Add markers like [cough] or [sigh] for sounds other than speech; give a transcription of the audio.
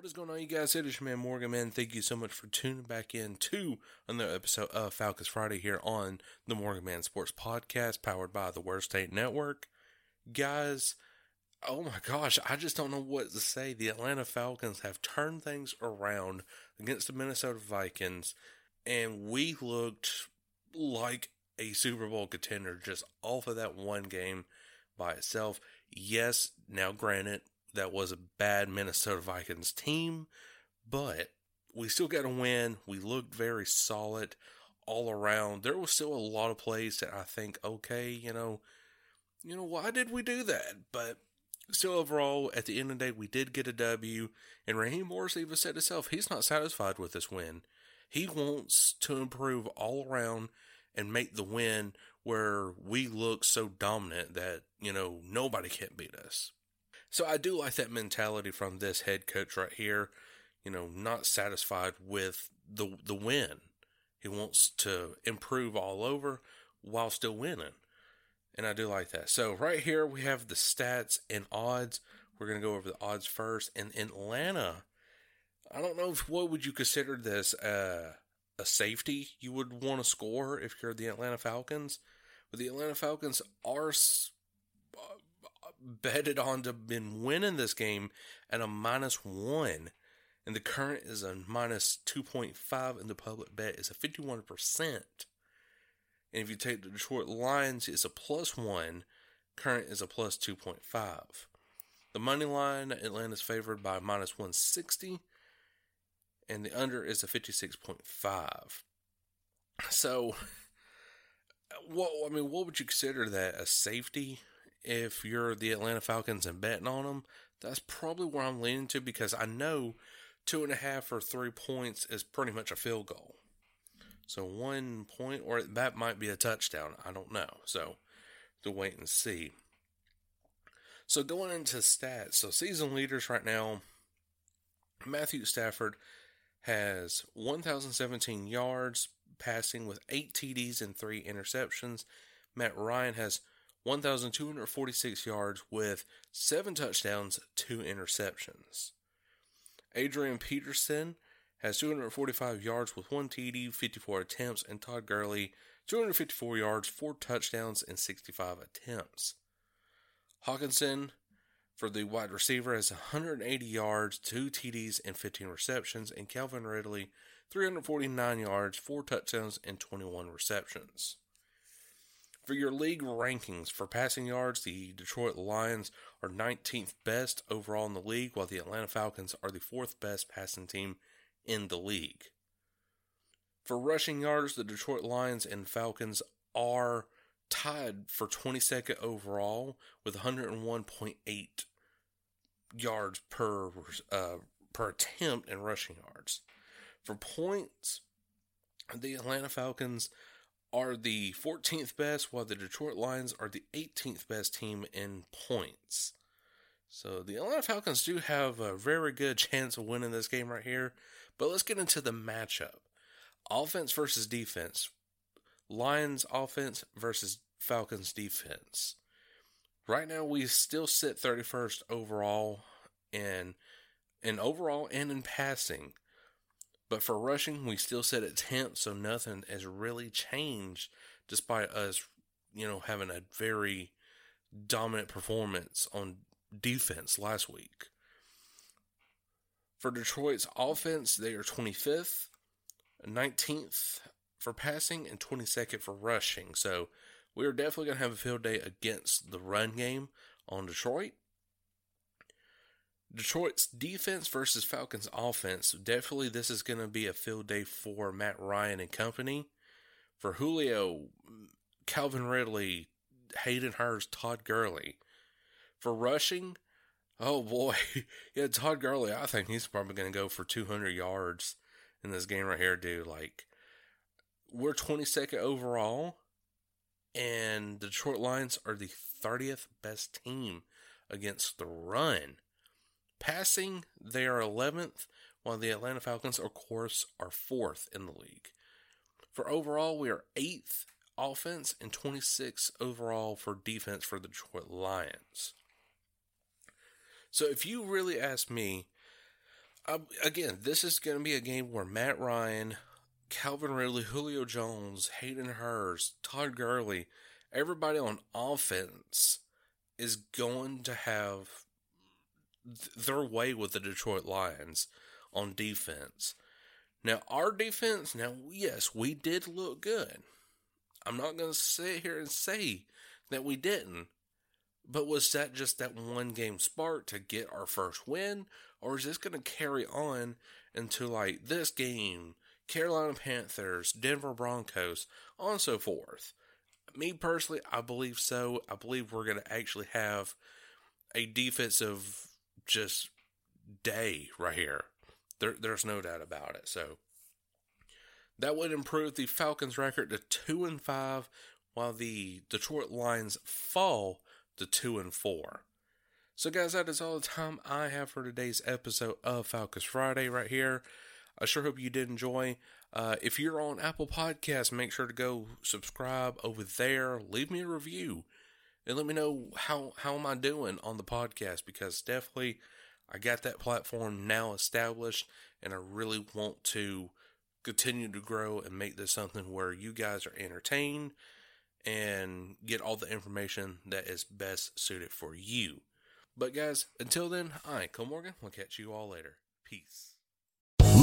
What is going on, you guys? It is your man Morgan, man. Thank you so much for tuning back in to another episode of Falcons Friday here on the Morgan Man Sports Podcast, powered by the Worst State Network. Guys, oh my gosh, I just don't know what to say. The Atlanta Falcons have turned things around against the Minnesota Vikings, and we looked like a Super Bowl contender just off of that one game by itself. Yes, now granted, that was a bad Minnesota Vikings team, but we still got a win. We looked very solid all around. There was still a lot of plays that I think, okay, you know, you know, why did we do that? But still, overall, at the end of the day, we did get a W. And Raheem Morris even said himself, he's not satisfied with this win. He wants to improve all around and make the win where we look so dominant that, you know, nobody can beat us. So I do like that mentality from this head coach right here. You know, not satisfied with the the win. He wants to improve all over while still winning. And I do like that. So right here we have the stats and odds. We're gonna go over the odds first. In Atlanta, I don't know if what would you consider this uh, a safety you would want to score if you're the Atlanta Falcons. But the Atlanta Falcons are betted on to been winning this game at a minus one. And the current is a minus 2.5, and the public bet is a 51%. And if you take the Detroit Lions, it's a plus one. Current is a plus 2.5. The money line, Atlanta's favored by minus 160, and the under is a 56.5. So, what I mean, what would you consider that a safety if you're the Atlanta Falcons and betting on them, that's probably where I'm leaning to because I know two and a half or three points is pretty much a field goal. So one point, or that might be a touchdown. I don't know. So to wait and see. So going into stats, so season leaders right now, Matthew Stafford has 1,017 yards passing with eight TDs and three interceptions. Matt Ryan has 1,246 yards with seven touchdowns, two interceptions. Adrian Peterson has 245 yards with one TD, 54 attempts, and Todd Gurley 254 yards, four touchdowns, and 65 attempts. Hockenson for the wide receiver has 180 yards, two TDs, and 15 receptions, and Calvin Ridley 349 yards, four touchdowns, and 21 receptions. For your league rankings for passing yards, the Detroit Lions are 19th best overall in the league, while the Atlanta Falcons are the fourth best passing team in the league. For rushing yards, the Detroit Lions and Falcons are tied for 22nd overall with 101.8 yards per uh, per attempt in rushing yards. For points, the Atlanta Falcons are the 14th best, while the Detroit Lions are the 18th best team in points. So the Atlanta Falcons do have a very good [laughs] chance of winning this game right here. But let's get into the matchup offense versus defense. Lions offense versus Falcons defense. Right now, we still sit 31st overall in, in overall and in passing. But for rushing, we still sit at 10th, so nothing has really changed despite us, you know, having a very dominant performance on defense last week. For Detroit's offense, they are 25th, 19th for passing, and 22nd for rushing. So we are definitely going to have a field day against the run game on Detroit. Detroit's defense versus Falcons offense. Definitely, this is going to be a field day for Matt Ryan and company. For Julio, Calvin Ridley, Hayden Hurst, Todd Gurley. For rushing, oh boy, [laughs] yeah, Todd Gurley. I think he's probably going to go for 200 yards in this game right here, dude. Like, we're 22nd overall, and the Detroit Lions are the 30th best team against the run. Passing, they are 11th, while the Atlanta Falcons, of course, are 4th in the league. For overall, we are 8th offense and 26th overall for defense for the Detroit Lions. So if you really ask me, again, this is going to be a game where Matt Ryan, Calvin Ridley, Julio Jones, Hayden Hurst, Todd Gurley, everybody on offense is going to have their way with the Detroit Lions on defense. Now, our defense, now, yes, we did look good. I'm not going to sit here and say that we didn't. But was that just that one game spark to get our first win? Or is this going to carry on into like this game, Carolina Panthers, Denver Broncos, on so forth? Me personally, I believe so. I believe we're going to actually have a defensive just day right here. There, there's no doubt about it. So that would improve the Falcons' record to two and five, while the Detroit Lions fall to two and four. So, guys, that is all the time I have for today's episode of Falcons Friday right here. I sure hope you did enjoy. Uh, if you're on Apple Podcasts, make sure to go subscribe over there. Leave me a review and let me know how how am I doing on the podcast because definitely I got that platform now established and I really want to continue to grow and make this something where you guys are entertained and get all the information that is best suited for you. But guys, until then, I, Cole Morgan, We'll catch you all later. Peace.